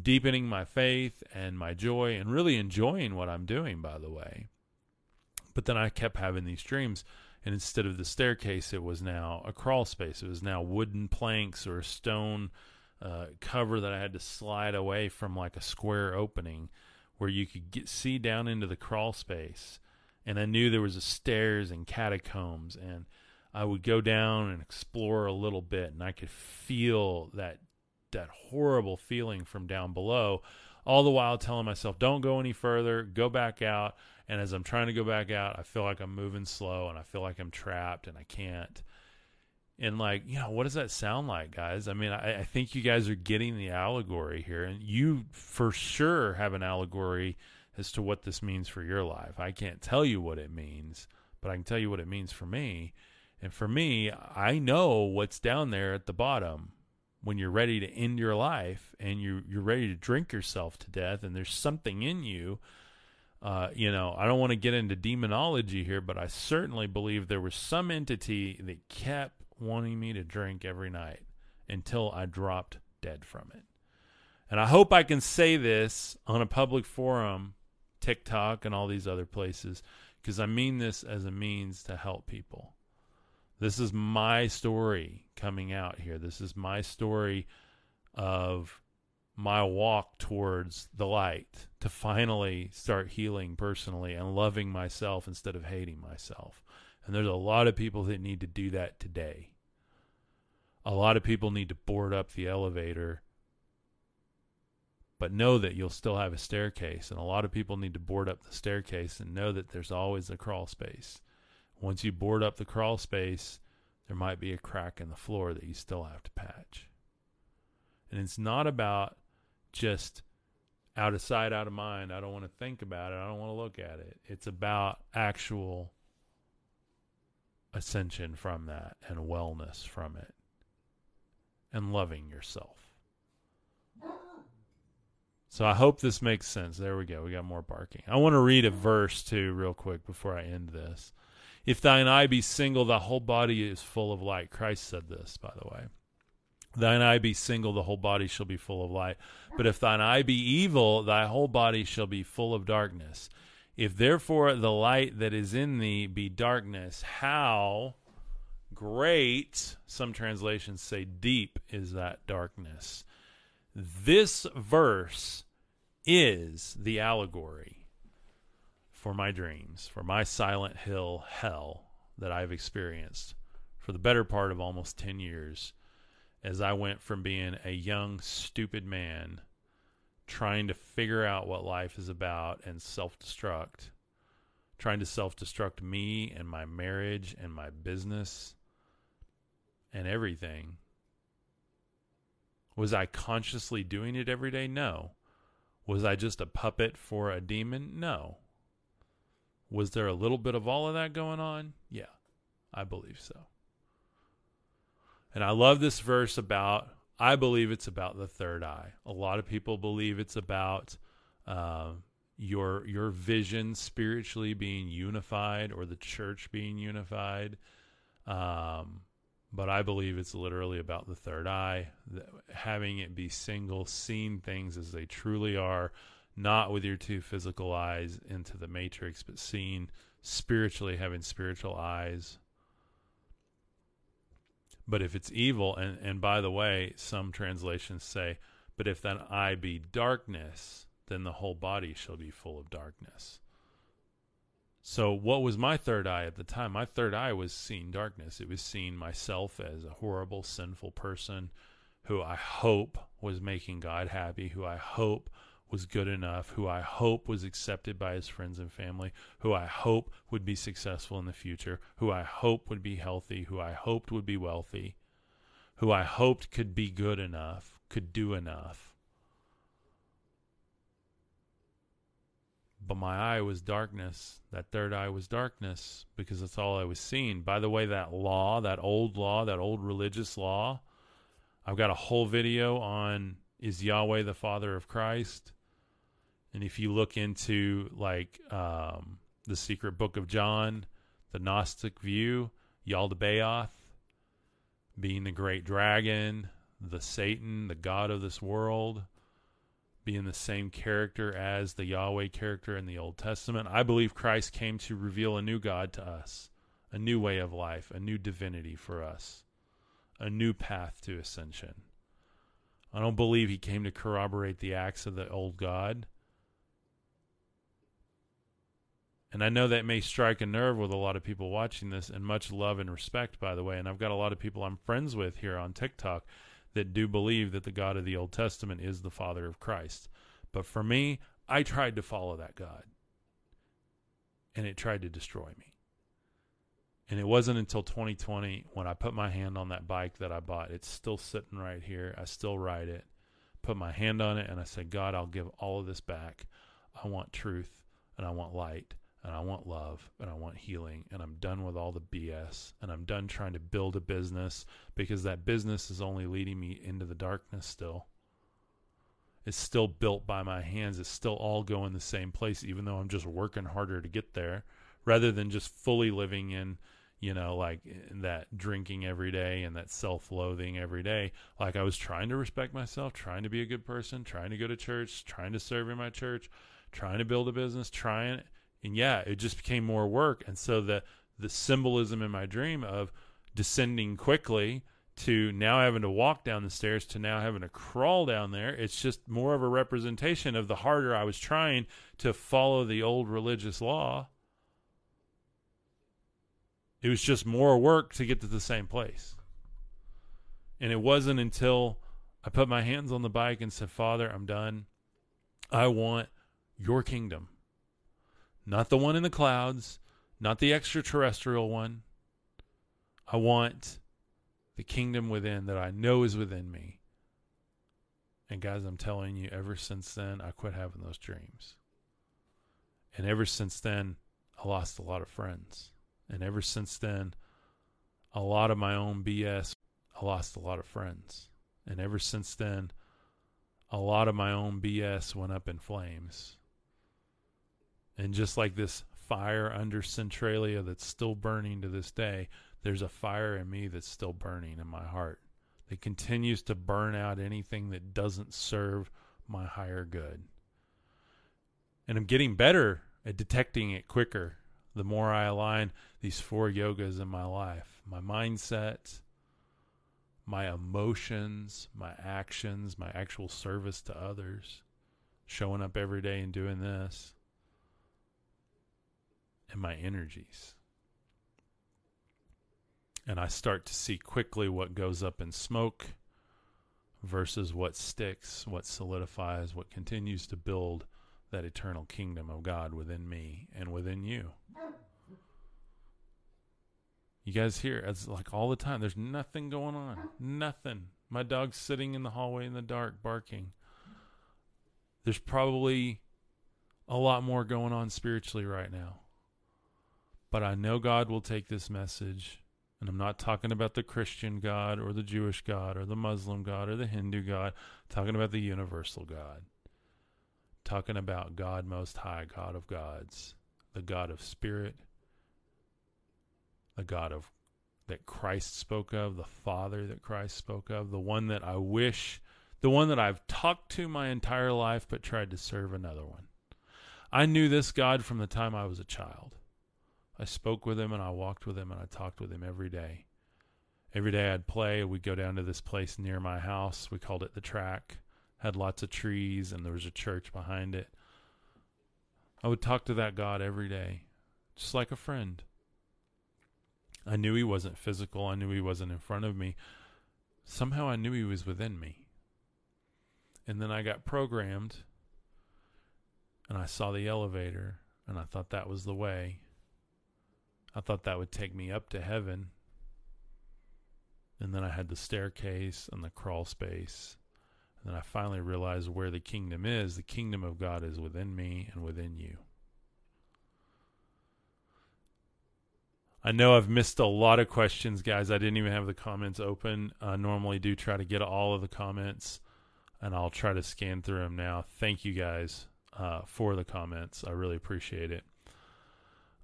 S1: deepening my faith and my joy and really enjoying what I'm doing by the way. But then I kept having these dreams and instead of the staircase it was now a crawl space. It was now wooden planks or a stone uh, cover that I had to slide away from like a square opening where you could get see down into the crawl space and I knew there was a stairs and catacombs and I would go down and explore a little bit and I could feel that that horrible feeling from down below all the while telling myself don't go any further go back out. And as I'm trying to go back out I feel like I'm moving slow and I feel like I'm trapped and I can't. And like you know what does that sound like guys? I mean I, I, think you guys are getting the allegory here and you for sure have an allegory as to what this means for your life i can't tell you what it means but i can tell you what it means for me and for me i know what's down there at the bottom when you're ready to end your life and you you're ready to drink yourself to death and there's something in you uh, you know, I don't want to get into demonology here, but I certainly believe there was some entity that kept wanting me to drink every night until I dropped dead from it. And I hope I can say this on a public forum, TikTok, and all these other places, because I mean this as a means to help people. This is my story coming out here. This is my story of my walk towards the light to finally start healing personally and loving myself instead of hating myself. And there's a lot of people that need to do that today. A lot of people need to board up the elevator, but know that you'll still have a staircase. And a lot of people need to board up the staircase and know that there's always a crawl space. Once you board up the crawl space, there might be a crack in the floor that you still have to patch. And it's not about just out of sight, out of mind. I don't want to think about it. I don't want to look at it. It's about actual ascension from that and wellness from it and loving yourself. So I hope this makes sense. There we go. We got more barking. I want to read a verse too, real quick, before I end this. If thine eye be single, the whole body is full of light. Christ said this, by the way. Thine eye be single, the whole body shall be full of light. But if thine eye be evil, thy whole body shall be full of darkness. If therefore the light that is in thee be darkness, how great, some translations say deep, is that darkness? This verse is the allegory for my dreams, for my Silent Hill hell that I've experienced for the better part of almost 10 years as I went from being a young, stupid man trying to figure out what life is about and self destruct, trying to self destruct me and my marriage and my business and everything. Was I consciously doing it every day? No. Was I just a puppet for a demon? No. Was there a little bit of all of that going on? Yeah, I believe so. And I love this verse about, I believe it's about the third eye. A lot of people believe it's about uh, your your vision spiritually being unified or the church being unified. Um, but I believe it's literally about the third eye, having it be single, seeing things as they truly are, not with your two physical eyes into the matrix, but seeing spiritually, having spiritual eyes but if it's evil, and, and by the way, some translations say, but if that eye be darkness, then the whole body shall be full of darkness. So, what was my third eye at the time? My third eye was seeing darkness. It was seeing myself as a horrible, sinful person who I hope was making God happy, who I hope was good enough, who I hope was accepted by his friends and family, who I hope would be successful in the future, who I hope would be healthy, who I hoped would be wealthy, who I hoped could be good enough, could do enough. But my eye was darkness. That third eye was darkness because that's all I was seeing. By the way, that law, that old law, that old religious law, I've got a whole video on is Yahweh the Father of Christ? And if you look into like um, the secret book of John, the Gnostic view, Yaldabaoth being the great dragon, the Satan, the God of this world, being the same character as the Yahweh character in the Old Testament. I believe Christ came to reveal a new God to us, a new way of life, a new divinity for us, a new path to ascension. I don't believe he came to corroborate the acts of the old God. And I know that may strike a nerve with a lot of people watching this, and much love and respect, by the way. And I've got a lot of people I'm friends with here on TikTok that do believe that the God of the Old Testament is the Father of Christ. But for me, I tried to follow that God, and it tried to destroy me. And it wasn't until 2020 when I put my hand on that bike that I bought. It's still sitting right here. I still ride it. Put my hand on it and I said, God, I'll give all of this back. I want truth and I want light and I want love and I want healing and I'm done with all the BS and I'm done trying to build a business because that business is only leading me into the darkness still. It's still built by my hands. It's still all going the same place even though I'm just working harder to get there rather than just fully living in you know like that drinking every day and that self-loathing every day like I was trying to respect myself, trying to be a good person, trying to go to church, trying to serve in my church, trying to build a business, trying and yeah, it just became more work. And so the the symbolism in my dream of descending quickly to now having to walk down the stairs to now having to crawl down there, it's just more of a representation of the harder I was trying to follow the old religious law. It was just more work to get to the same place. And it wasn't until I put my hands on the bike and said, Father, I'm done. I want your kingdom. Not the one in the clouds, not the extraterrestrial one. I want the kingdom within that I know is within me. And guys, I'm telling you, ever since then, I quit having those dreams. And ever since then, I lost a lot of friends. And ever since then, a lot of my own BS, I lost a lot of friends. And ever since then, a lot of my own BS went up in flames. And just like this fire under Centralia that's still burning to this day, there's a fire in me that's still burning in my heart that continues to burn out anything that doesn't serve my higher good. And I'm getting better at detecting it quicker the more I align these four yogas in my life my mindset, my emotions, my actions, my actual service to others, showing up every day and doing this, and my energies. And I start to see quickly what goes up in smoke versus what sticks, what solidifies, what continues to build that eternal kingdom of God within me and within you. You guys hear it's like all the time. There's nothing going on. Nothing. My dog's sitting in the hallway in the dark barking. There's probably a lot more going on spiritually right now. But I know God will take this message and I'm not talking about the Christian God or the Jewish God or the Muslim God or the Hindu God. I'm talking about the universal God. I'm talking about God Most High, God of gods, the God of spirit, the God of that Christ spoke of, the Father that Christ spoke of, the one that I wish, the one that I've talked to my entire life but tried to serve another one. I knew this God from the time I was a child. I spoke with him and I walked with him and I talked with him every day. Every day I'd play. We'd go down to this place near my house. We called it the track. Had lots of trees and there was a church behind it. I would talk to that God every day, just like a friend. I knew he wasn't physical. I knew he wasn't in front of me. Somehow I knew he was within me. And then I got programmed and I saw the elevator and I thought that was the way. I thought that would take me up to heaven. And then I had the staircase and the crawl space. And then I finally realized where the kingdom is. The kingdom of God is within me and within you. I know I've missed a lot of questions, guys. I didn't even have the comments open. I normally do try to get all of the comments, and I'll try to scan through them now. Thank you guys uh, for the comments. I really appreciate it.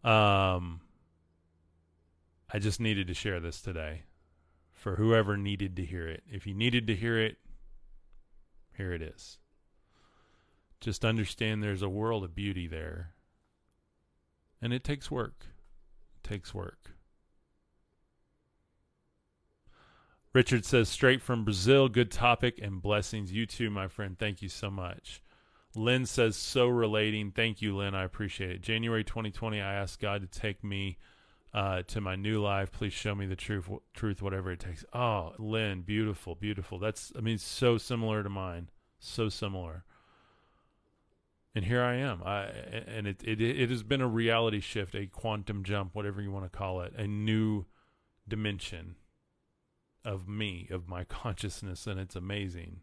S1: Um, I just needed to share this today for whoever needed to hear it. If you needed to hear it, here it is. Just understand there's a world of beauty there. And it takes work. It takes work. Richard says, straight from Brazil, good topic and blessings. You too, my friend. Thank you so much. Lynn says, so relating. Thank you, Lynn. I appreciate it. January 2020, I asked God to take me uh, to my new life. Please show me the truth, truth, whatever it takes. Oh, Lynn, beautiful, beautiful. That's, I mean, so similar to mine, so similar. And here I am. I and it, it it has been a reality shift, a quantum jump, whatever you want to call it, a new dimension of me, of my consciousness, and it's amazing.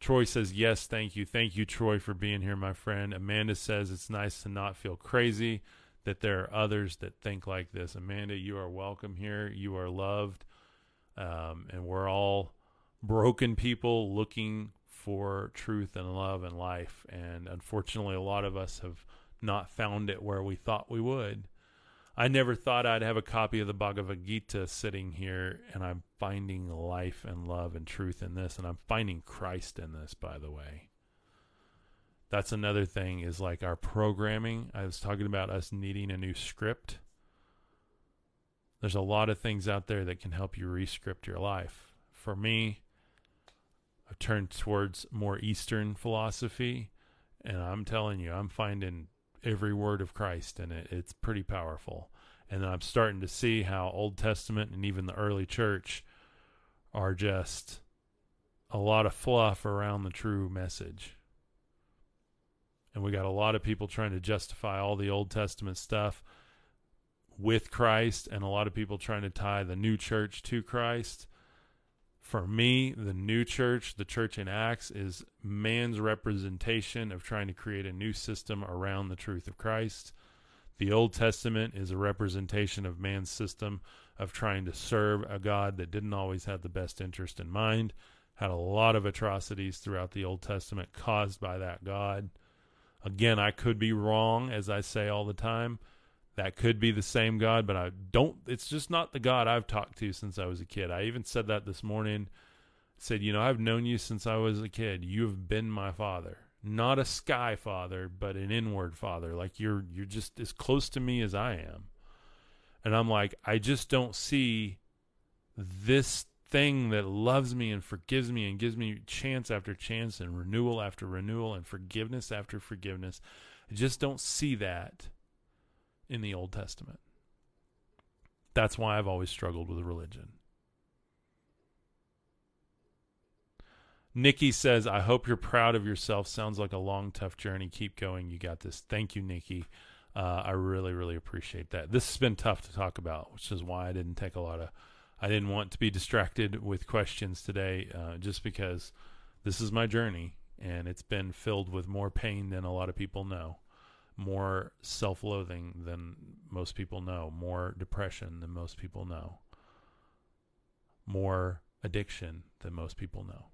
S1: Troy says, Yes, thank you. Thank you, Troy, for being here, my friend. Amanda says, It's nice to not feel crazy that there are others that think like this. Amanda, you are welcome here. You are loved. Um, and we're all broken people looking for truth and love and life. And unfortunately, a lot of us have not found it where we thought we would. I never thought I'd have a copy of the Bhagavad Gita sitting here, and I'm finding life and love and truth in this, and I'm finding Christ in this, by the way that's another thing is like our programming. I was talking about us needing a new script. There's a lot of things out there that can help you rescript your life. For me, I've turned towards more Eastern philosophy, and I'm telling you, I'm finding every word of Christ in it. It's pretty powerful. And then I'm starting to see how Old Testament and even the early church are just a lot of fluff around the true message and we got a lot of people trying to justify all the Old Testament stuff with Christ, and a lot of people trying to tie the new church to Christ. For me, the new church, the church in Acts, is man's representation of trying to create a new system around the truth of Christ. The Old Testament is a representation of man's system of trying to serve a God that didn't always have the best interest in mind, had a lot of atrocities throughout the Old Testament caused by that God. Again, I could be wrong, as I say all the time. That could be the same God, but I don't. It's just not the God I've talked to since I was a kid. I even said that this morning. Said, you know, I've known you since I was a kid. You have been my father, not a sky father, but an inward father. Like you're, you're just as close to me as I am. And I'm like, I just don't see this thing that loves me and forgives me and gives me chance after chance and renewal after renewal and forgiveness after forgiveness. I just don't see that in the Old Testament. That's why I've always struggled with religion. Nikki says, I hope you're proud of yourself. Sounds like a long, tough journey. Keep going. You got this. Thank you, Nikki. Uh, I really, really appreciate that. This has been tough to talk about, which is why I didn't take a lot of. I didn't want to be distracted with questions today, uh, just because this is my journey, and it's been filled with more pain than a lot of people know, more self-loathing than most people know, more depression than most people know, more addiction than most people know.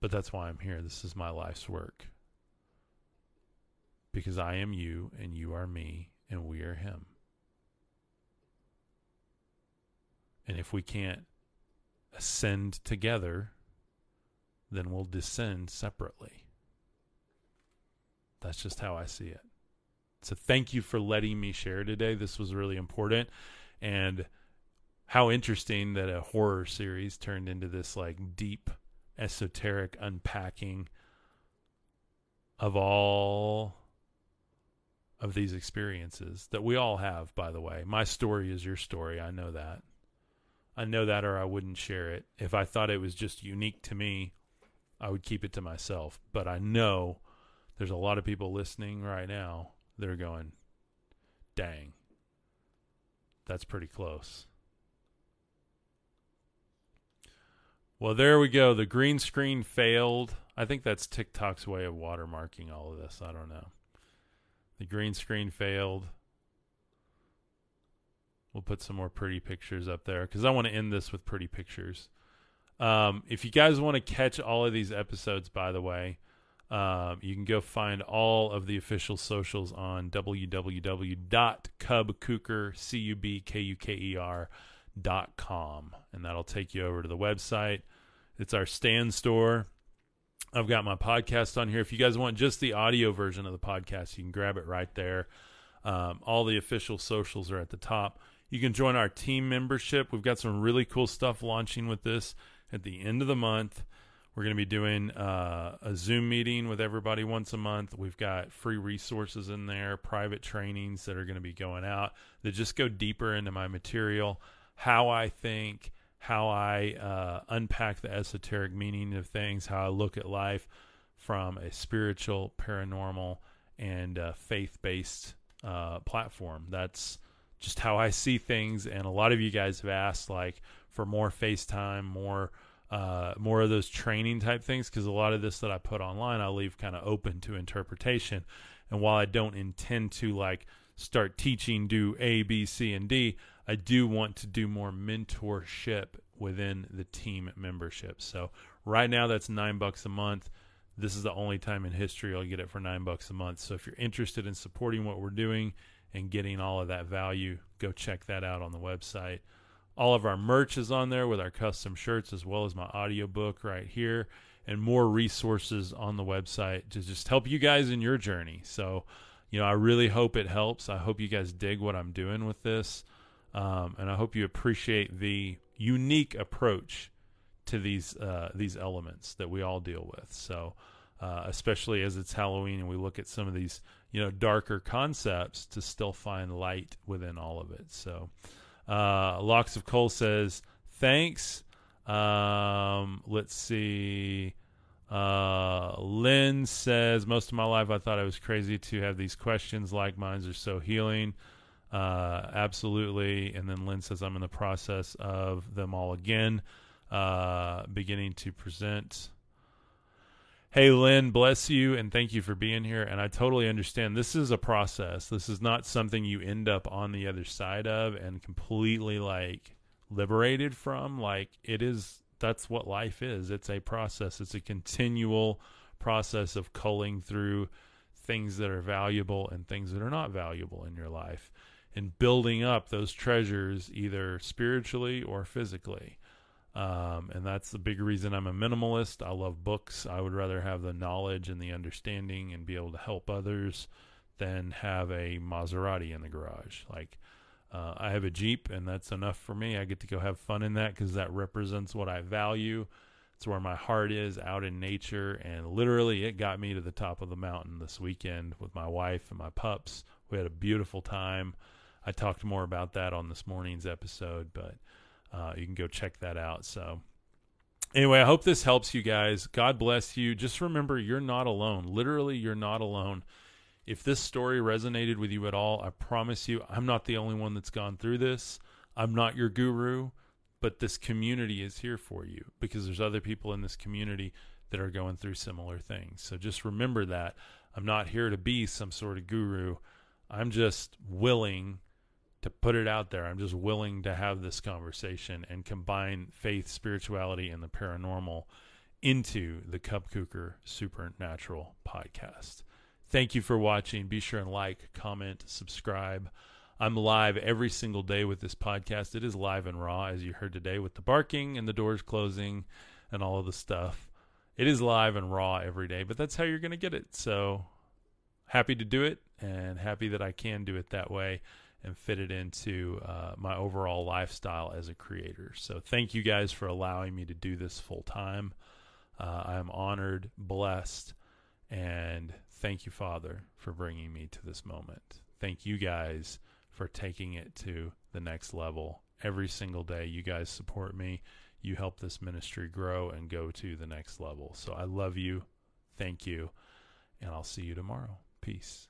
S1: But that's why I'm here. This is my life's work because I am you and you are me and we are him. And if we can't ascend together, then we'll descend separately. That's just how I see it. So thank you for letting me share today. This was really important. And how interesting that a horror series turned into this like deep esoteric unpacking of all of these experiences that we all have, by the way. My story is your story. I know that. I know that, or I wouldn't share it. If I thought it was just unique to me, I would keep it to myself. But I know there's a lot of people listening right now that are going, dang, that's pretty close. Well, there we go. The green screen failed. I think that's TikTok's way of watermarking all of this. I don't know. The green screen failed. We'll put some more pretty pictures up there because I want to end this with pretty pictures. Um, if you guys want to catch all of these episodes, by the way, um, you can go find all of the official socials on www.cubkuker.com, and that'll take you over to the website. It's our Stan Store. I've got my podcast on here. If you guys want just the audio version of the podcast, you can grab it right there. Um, all the official socials are at the top. You can join our team membership. We've got some really cool stuff launching with this at the end of the month. We're going to be doing uh, a Zoom meeting with everybody once a month. We've got free resources in there, private trainings that are going to be going out that just go deeper into my material, how I think, how I uh, unpack the esoteric meaning of things, how I look at life from a spiritual, paranormal, and uh, faith based uh, platform. That's just how I see things. And a lot of you guys have asked, like, for more FaceTime, more. Uh, more of those training type things because a lot of this that I put online I leave kind of open to interpretation and while I don't intend to like start teaching do A B C and D I do want to do more mentorship within the team membership. So right now that's nine bucks a month. This is the only time in history I'll get it for nine bucks a month. So if you're interested in supporting what we're doing and getting all of that value, go check that out on the website. All of our merch is on there with our custom shirts as well as my audiobook right here and more resources on the website to just help you guys in your journey. So, you know, I really hope it helps. I hope you guys dig what I'm doing with this. Um, and I hope you appreciate the unique approach to these uh, these elements that we all deal with. So, uh, especially as it's Halloween and we look at some of these you know darker concepts to still find light within all of it. So, uh, Locks of Coal says thanks. Um, let's see. Uh, Lynn says most of my life I thought I was crazy to have these questions. Like minds are so healing. Uh, absolutely. And then Lynn says, I'm in the process of them all again, uh, beginning to present. Hey, Lynn, bless you and thank you for being here. And I totally understand this is a process. This is not something you end up on the other side of and completely like liberated from. Like it is, that's what life is. It's a process, it's a continual process of culling through things that are valuable and things that are not valuable in your life and building up those treasures either spiritually or physically. Um, and that's the big reason I'm a minimalist. I love books. I would rather have the knowledge and the understanding and be able to help others than have a Maserati in the garage. Like, Uh, I have a Jeep, and that's enough for me. I get to go have fun in that because that represents what I value. It's where my heart is out in nature. And literally, it got me to the top of the mountain this weekend with my wife and my pups. We had a beautiful time. I talked more about that on this morning's episode, but uh, you can go check that out. So, anyway, I hope this helps you guys. God bless you. Just remember, you're not alone. Literally, you're not alone. If this story resonated with you at all, I promise you, I'm not the only one that's gone through this. I'm not your guru, but this community is here for you because there's other people in this community that are going through similar things. So just remember that. I'm not here to be some sort of guru. I'm just willing to put it out there. I'm just willing to have this conversation and combine faith, spirituality, and the paranormal into the Cub Kuker Supernatural podcast. Thank you for watching. Be sure and like, comment, subscribe. I'm live every single day with this podcast. It is live and raw, as you heard today, with the barking and the doors closing and all of the stuff. It is live and raw every day, but that's how you're going to get it. So happy to do it and happy that I can do it that way and fit it into uh, my overall lifestyle as a creator. So thank you guys for allowing me to do this full time. Uh, I am honored, blessed, and thank you, Father, for bringing me to this moment. Thank you guys for taking it to the next level. Every single day, you guys support me. You help this ministry grow and go to the next level. So I love you. Thank you. And I'll see you tomorrow. Peace.